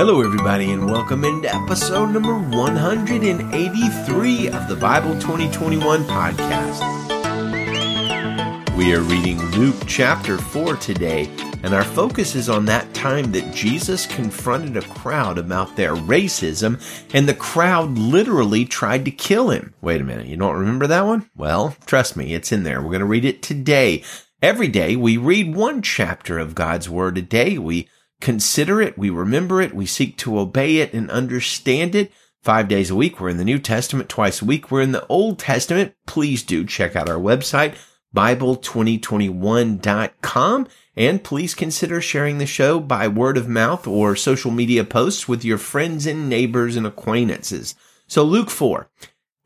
Hello, everybody, and welcome into episode number 183 of the Bible 2021 podcast. We are reading Luke chapter 4 today, and our focus is on that time that Jesus confronted a crowd about their racism, and the crowd literally tried to kill him. Wait a minute, you don't remember that one? Well, trust me, it's in there. We're going to read it today. Every day we read one chapter of God's Word a day. We consider it, we remember it, we seek to obey it and understand it. Five days a week, we're in the New Testament. Twice a week, we're in the Old Testament. Please do check out our website, Bible2021.com. And please consider sharing the show by word of mouth or social media posts with your friends and neighbors and acquaintances. So Luke 4,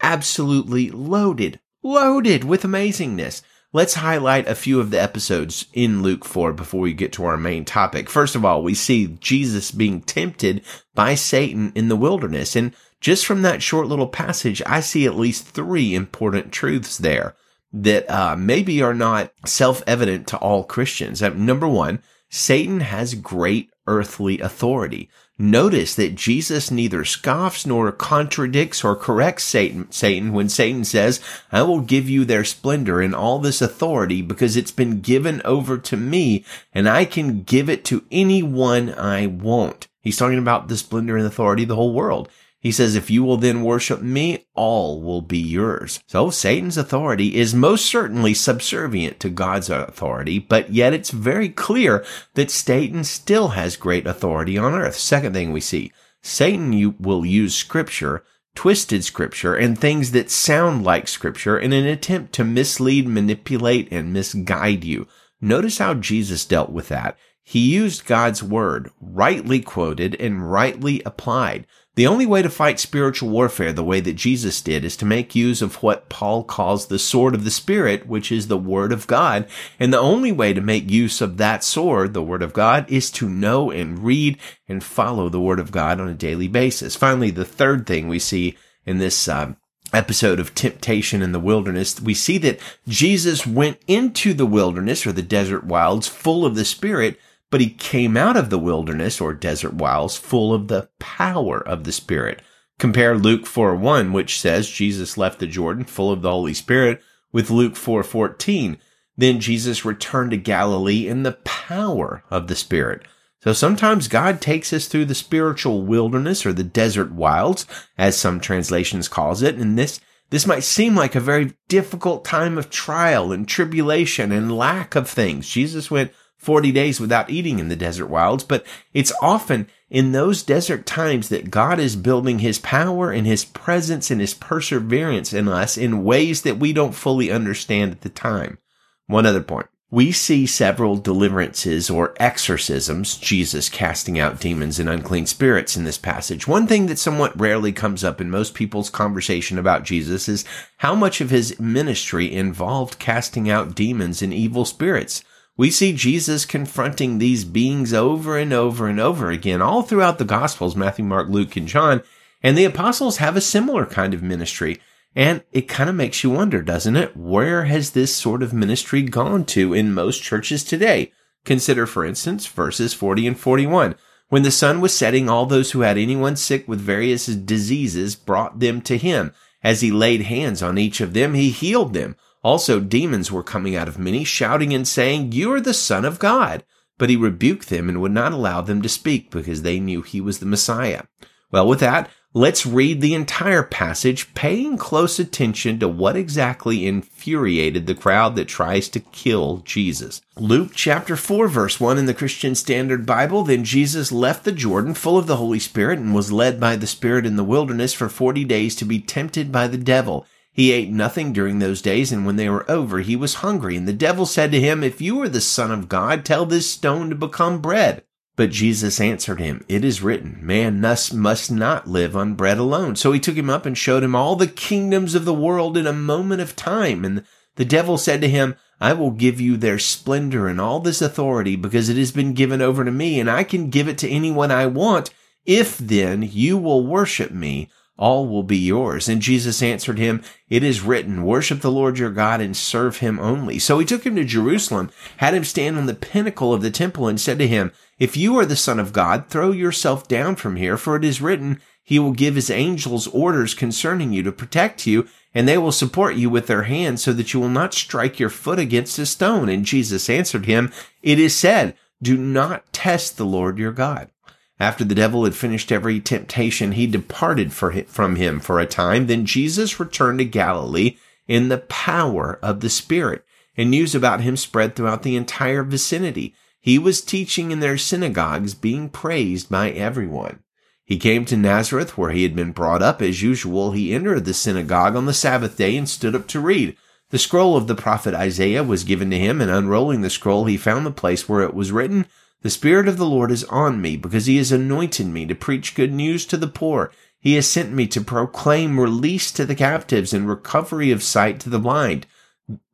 absolutely loaded, loaded with amazingness. Let's highlight a few of the episodes in Luke 4 before we get to our main topic. First of all, we see Jesus being tempted by Satan in the wilderness. And just from that short little passage, I see at least three important truths there that uh, maybe are not self-evident to all Christians. Uh, number one, Satan has great earthly authority. Notice that Jesus neither scoffs nor contradicts or corrects Satan, Satan when Satan says, I will give you their splendor and all this authority because it's been given over to me and I can give it to anyone I want. He's talking about the splendor and authority of the whole world. He says, if you will then worship me, all will be yours. So Satan's authority is most certainly subservient to God's authority, but yet it's very clear that Satan still has great authority on earth. Second thing we see, Satan will use scripture, twisted scripture, and things that sound like scripture in an attempt to mislead, manipulate, and misguide you. Notice how Jesus dealt with that. He used God's word, rightly quoted and rightly applied. The only way to fight spiritual warfare the way that Jesus did is to make use of what Paul calls the sword of the Spirit, which is the Word of God. And the only way to make use of that sword, the Word of God, is to know and read and follow the Word of God on a daily basis. Finally, the third thing we see in this uh, episode of temptation in the wilderness, we see that Jesus went into the wilderness or the desert wilds full of the Spirit but he came out of the wilderness or desert wilds full of the power of the Spirit. Compare Luke 4 1, which says Jesus left the Jordan full of the Holy Spirit with Luke 4 14. Then Jesus returned to Galilee in the power of the Spirit. So sometimes God takes us through the spiritual wilderness or the desert wilds, as some translations calls it, and this this might seem like a very difficult time of trial and tribulation and lack of things. Jesus went 40 days without eating in the desert wilds, but it's often in those desert times that God is building his power and his presence and his perseverance in us in ways that we don't fully understand at the time. One other point. We see several deliverances or exorcisms, Jesus casting out demons and unclean spirits in this passage. One thing that somewhat rarely comes up in most people's conversation about Jesus is how much of his ministry involved casting out demons and evil spirits. We see Jesus confronting these beings over and over and over again, all throughout the Gospels, Matthew, Mark, Luke, and John. And the apostles have a similar kind of ministry. And it kind of makes you wonder, doesn't it? Where has this sort of ministry gone to in most churches today? Consider, for instance, verses 40 and 41. When the sun was setting, all those who had anyone sick with various diseases brought them to him. As he laid hands on each of them, he healed them. Also, demons were coming out of many, shouting and saying, You are the Son of God. But he rebuked them and would not allow them to speak because they knew he was the Messiah. Well, with that, let's read the entire passage, paying close attention to what exactly infuriated the crowd that tries to kill Jesus. Luke chapter 4 verse 1 in the Christian Standard Bible, then Jesus left the Jordan full of the Holy Spirit and was led by the Spirit in the wilderness for 40 days to be tempted by the devil. He ate nothing during those days, and when they were over, he was hungry. And the devil said to him, If you are the Son of God, tell this stone to become bread. But Jesus answered him, It is written, Man thus must not live on bread alone. So he took him up and showed him all the kingdoms of the world in a moment of time. And the devil said to him, I will give you their splendor and all this authority because it has been given over to me, and I can give it to anyone I want. If then you will worship me, all will be yours. And Jesus answered him, It is written, worship the Lord your God and serve him only. So he took him to Jerusalem, had him stand on the pinnacle of the temple and said to him, If you are the son of God, throw yourself down from here, for it is written, he will give his angels orders concerning you to protect you, and they will support you with their hands so that you will not strike your foot against a stone. And Jesus answered him, It is said, do not test the Lord your God. After the devil had finished every temptation, he departed from him for a time. Then Jesus returned to Galilee in the power of the Spirit, and news about him spread throughout the entire vicinity. He was teaching in their synagogues, being praised by everyone. He came to Nazareth, where he had been brought up. As usual, he entered the synagogue on the Sabbath day and stood up to read. The scroll of the prophet Isaiah was given to him, and unrolling the scroll, he found the place where it was written, the Spirit of the Lord is on me because he has anointed me to preach good news to the poor. He has sent me to proclaim release to the captives and recovery of sight to the blind,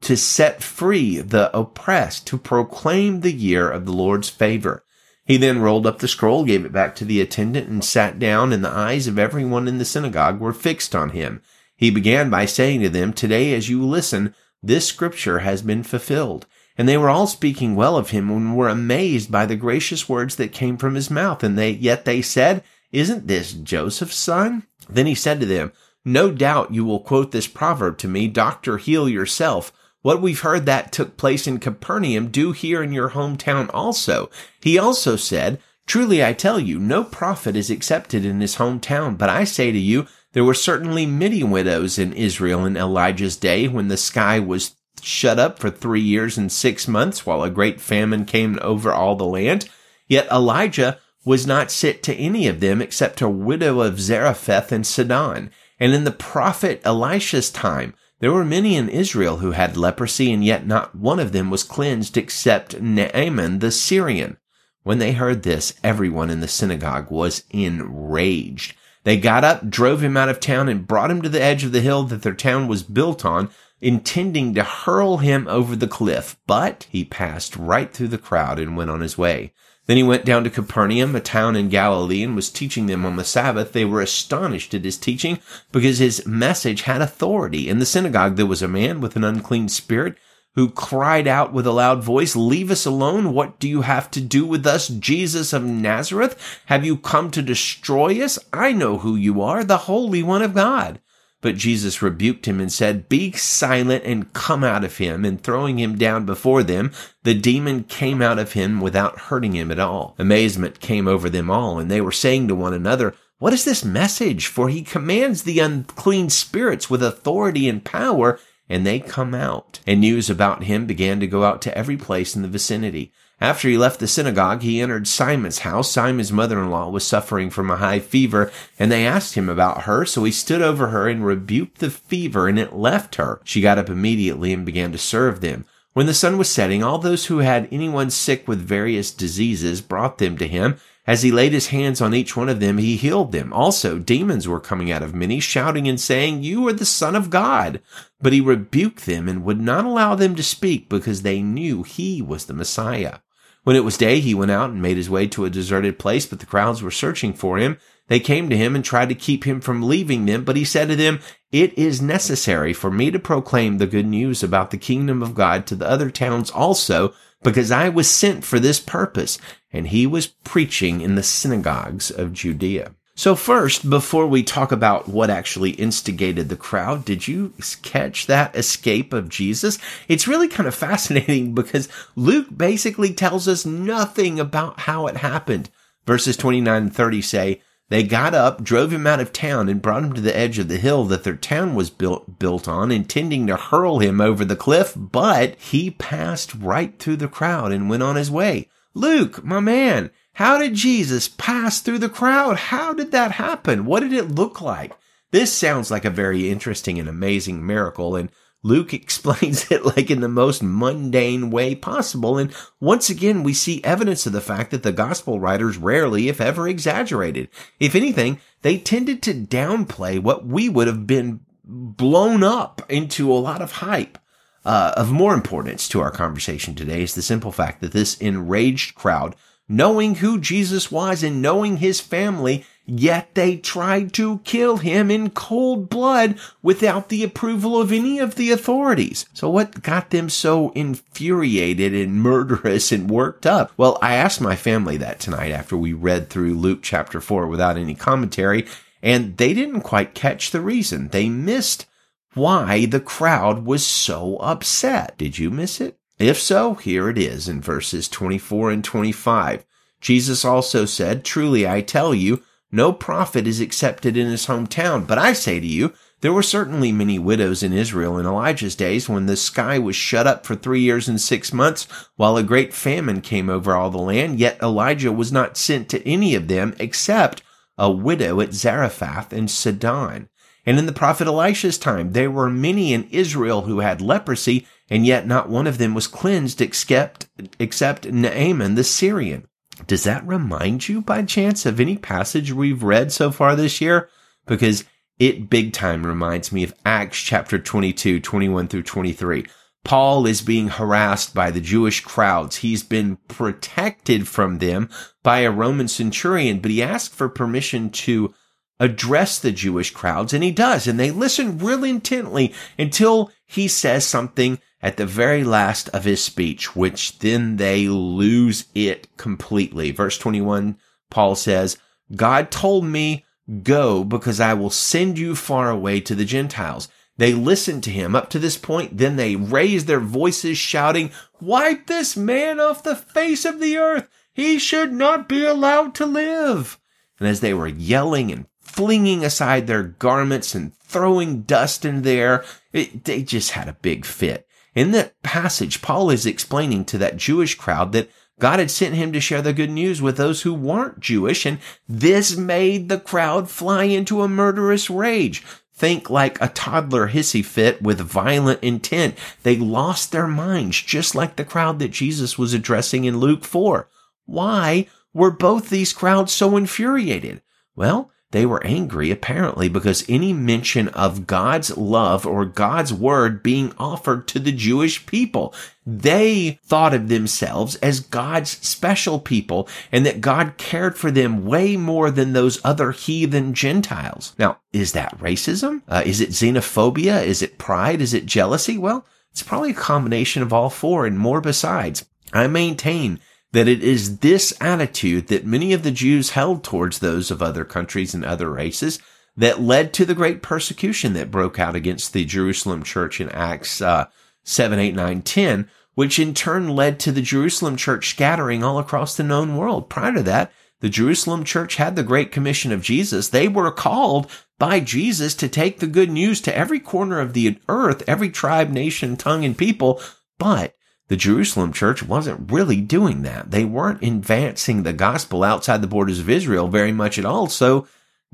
to set free the oppressed, to proclaim the year of the Lord's favor. He then rolled up the scroll, gave it back to the attendant, and sat down, and the eyes of everyone in the synagogue were fixed on him. He began by saying to them, Today, as you listen, this scripture has been fulfilled. And they were all speaking well of him and were amazed by the gracious words that came from his mouth. And they, yet they said, Isn't this Joseph's son? Then he said to them, No doubt you will quote this proverb to me, Doctor, heal yourself. What we've heard that took place in Capernaum, do here in your hometown also. He also said, Truly I tell you, no prophet is accepted in his hometown, but I say to you, there were certainly many widows in Israel in Elijah's day when the sky was shut up for three years and six months while a great famine came over all the land. Yet Elijah was not sent to any of them except a widow of Zarephath in Sidon. And in the prophet Elisha's time, there were many in Israel who had leprosy, and yet not one of them was cleansed except Naaman the Syrian. When they heard this, everyone in the synagogue was enraged. They got up, drove him out of town, and brought him to the edge of the hill that their town was built on, intending to hurl him over the cliff, but he passed right through the crowd and went on his way. Then he went down to Capernaum, a town in Galilee, and was teaching them on the Sabbath. They were astonished at his teaching because his message had authority. In the synagogue there was a man with an unclean spirit who cried out with a loud voice, Leave us alone. What do you have to do with us, Jesus of Nazareth? Have you come to destroy us? I know who you are, the Holy One of God. But Jesus rebuked him and said, Be silent and come out of him. And throwing him down before them, the demon came out of him without hurting him at all. Amazement came over them all, and they were saying to one another, What is this message? For he commands the unclean spirits with authority and power, and they come out. And news about him began to go out to every place in the vicinity. After he left the synagogue, he entered Simon's house. Simon's mother-in-law was suffering from a high fever, and they asked him about her. So he stood over her and rebuked the fever, and it left her. She got up immediately and began to serve them. When the sun was setting, all those who had anyone sick with various diseases brought them to him. As he laid his hands on each one of them, he healed them. Also, demons were coming out of many, shouting and saying, You are the Son of God. But he rebuked them and would not allow them to speak because they knew he was the Messiah. When it was day, he went out and made his way to a deserted place, but the crowds were searching for him. They came to him and tried to keep him from leaving them, but he said to them, It is necessary for me to proclaim the good news about the kingdom of God to the other towns also, because I was sent for this purpose. And he was preaching in the synagogues of Judea. So first, before we talk about what actually instigated the crowd, did you catch that escape of Jesus? It's really kind of fascinating because Luke basically tells us nothing about how it happened. Verses 29 and 30 say, they got up, drove him out of town, and brought him to the edge of the hill that their town was built, built on, intending to hurl him over the cliff, but he passed right through the crowd and went on his way. Luke, my man, how did Jesus pass through the crowd? How did that happen? What did it look like? This sounds like a very interesting and amazing miracle, and Luke explains it like in the most mundane way possible. And once again, we see evidence of the fact that the gospel writers rarely, if ever, exaggerated. If anything, they tended to downplay what we would have been blown up into a lot of hype. Uh, of more importance to our conversation today is the simple fact that this enraged crowd knowing who Jesus was and knowing his family, yet they tried to kill him in cold blood without the approval of any of the authorities. So what got them so infuriated and murderous and worked up? Well, I asked my family that tonight after we read through Luke chapter 4 without any commentary, and they didn't quite catch the reason. They missed why the crowd was so upset. Did you miss it? If so, here it is in verses 24 and 25. Jesus also said, Truly I tell you, no prophet is accepted in his hometown. But I say to you, there were certainly many widows in Israel in Elijah's days when the sky was shut up for three years and six months while a great famine came over all the land. Yet Elijah was not sent to any of them except a widow at Zarephath in Sidon. And in the prophet Elisha's time, there were many in Israel who had leprosy, and yet not one of them was cleansed except, except Naaman the Syrian. Does that remind you by chance of any passage we've read so far this year? Because it big time reminds me of Acts chapter 22, 21 through 23. Paul is being harassed by the Jewish crowds. He's been protected from them by a Roman centurion, but he asked for permission to address the Jewish crowds, and he does, and they listen real intently until he says something at the very last of his speech, which then they lose it completely. Verse 21, Paul says, God told me, go because I will send you far away to the Gentiles. They listened to him up to this point. Then they raised their voices shouting, wipe this man off the face of the earth. He should not be allowed to live. And as they were yelling and flinging aside their garments and throwing dust in there, it, they just had a big fit. In that passage, Paul is explaining to that Jewish crowd that God had sent him to share the good news with those who weren't Jewish, and this made the crowd fly into a murderous rage. Think like a toddler hissy fit with violent intent. They lost their minds, just like the crowd that Jesus was addressing in Luke 4. Why were both these crowds so infuriated? Well, they were angry apparently because any mention of God's love or God's word being offered to the Jewish people. They thought of themselves as God's special people and that God cared for them way more than those other heathen Gentiles. Now, is that racism? Uh, is it xenophobia? Is it pride? Is it jealousy? Well, it's probably a combination of all four and more besides. I maintain that it is this attitude that many of the Jews held towards those of other countries and other races that led to the great persecution that broke out against the Jerusalem church in Acts uh, 7, 8, 9, 10, which in turn led to the Jerusalem church scattering all across the known world. Prior to that, the Jerusalem church had the great commission of Jesus. They were called by Jesus to take the good news to every corner of the earth, every tribe, nation, tongue, and people. But the Jerusalem church wasn't really doing that. They weren't advancing the gospel outside the borders of Israel very much at all. So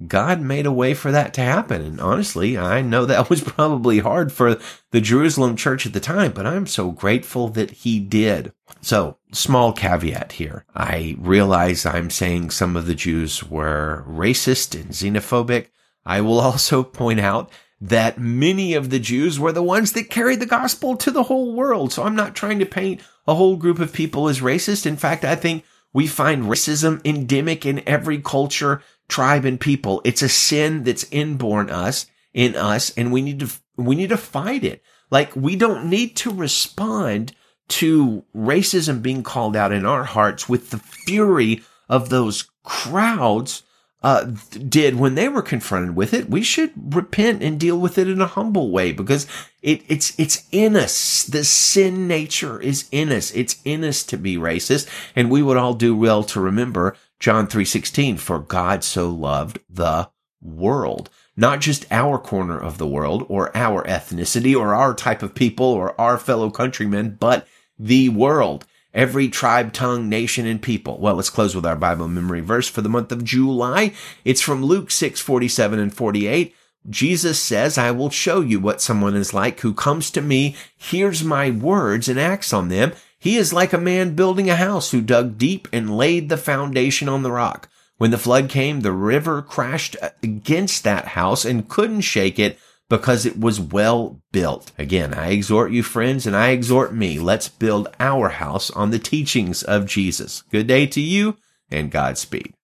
God made a way for that to happen. And honestly, I know that was probably hard for the Jerusalem church at the time, but I'm so grateful that he did. So small caveat here. I realize I'm saying some of the Jews were racist and xenophobic. I will also point out that many of the Jews were the ones that carried the gospel to the whole world. So I'm not trying to paint a whole group of people as racist. In fact, I think we find racism endemic in every culture, tribe, and people. It's a sin that's inborn us, in us, and we need to, we need to fight it. Like we don't need to respond to racism being called out in our hearts with the fury of those crowds uh, did when they were confronted with it, we should repent and deal with it in a humble way because it, it's, it's in us. The sin nature is in us. It's in us to be racist. And we would all do well to remember John 3.16, for God so loved the world, not just our corner of the world or our ethnicity or our type of people or our fellow countrymen, but the world every tribe, tongue, nation, and people. Well, let's close with our Bible memory verse for the month of July. It's from Luke 6, 47 and 48. Jesus says, I will show you what someone is like who comes to me, hears my words, and acts on them. He is like a man building a house who dug deep and laid the foundation on the rock. When the flood came, the river crashed against that house and couldn't shake it because it was well built. Again, I exhort you friends and I exhort me. Let's build our house on the teachings of Jesus. Good day to you and Godspeed.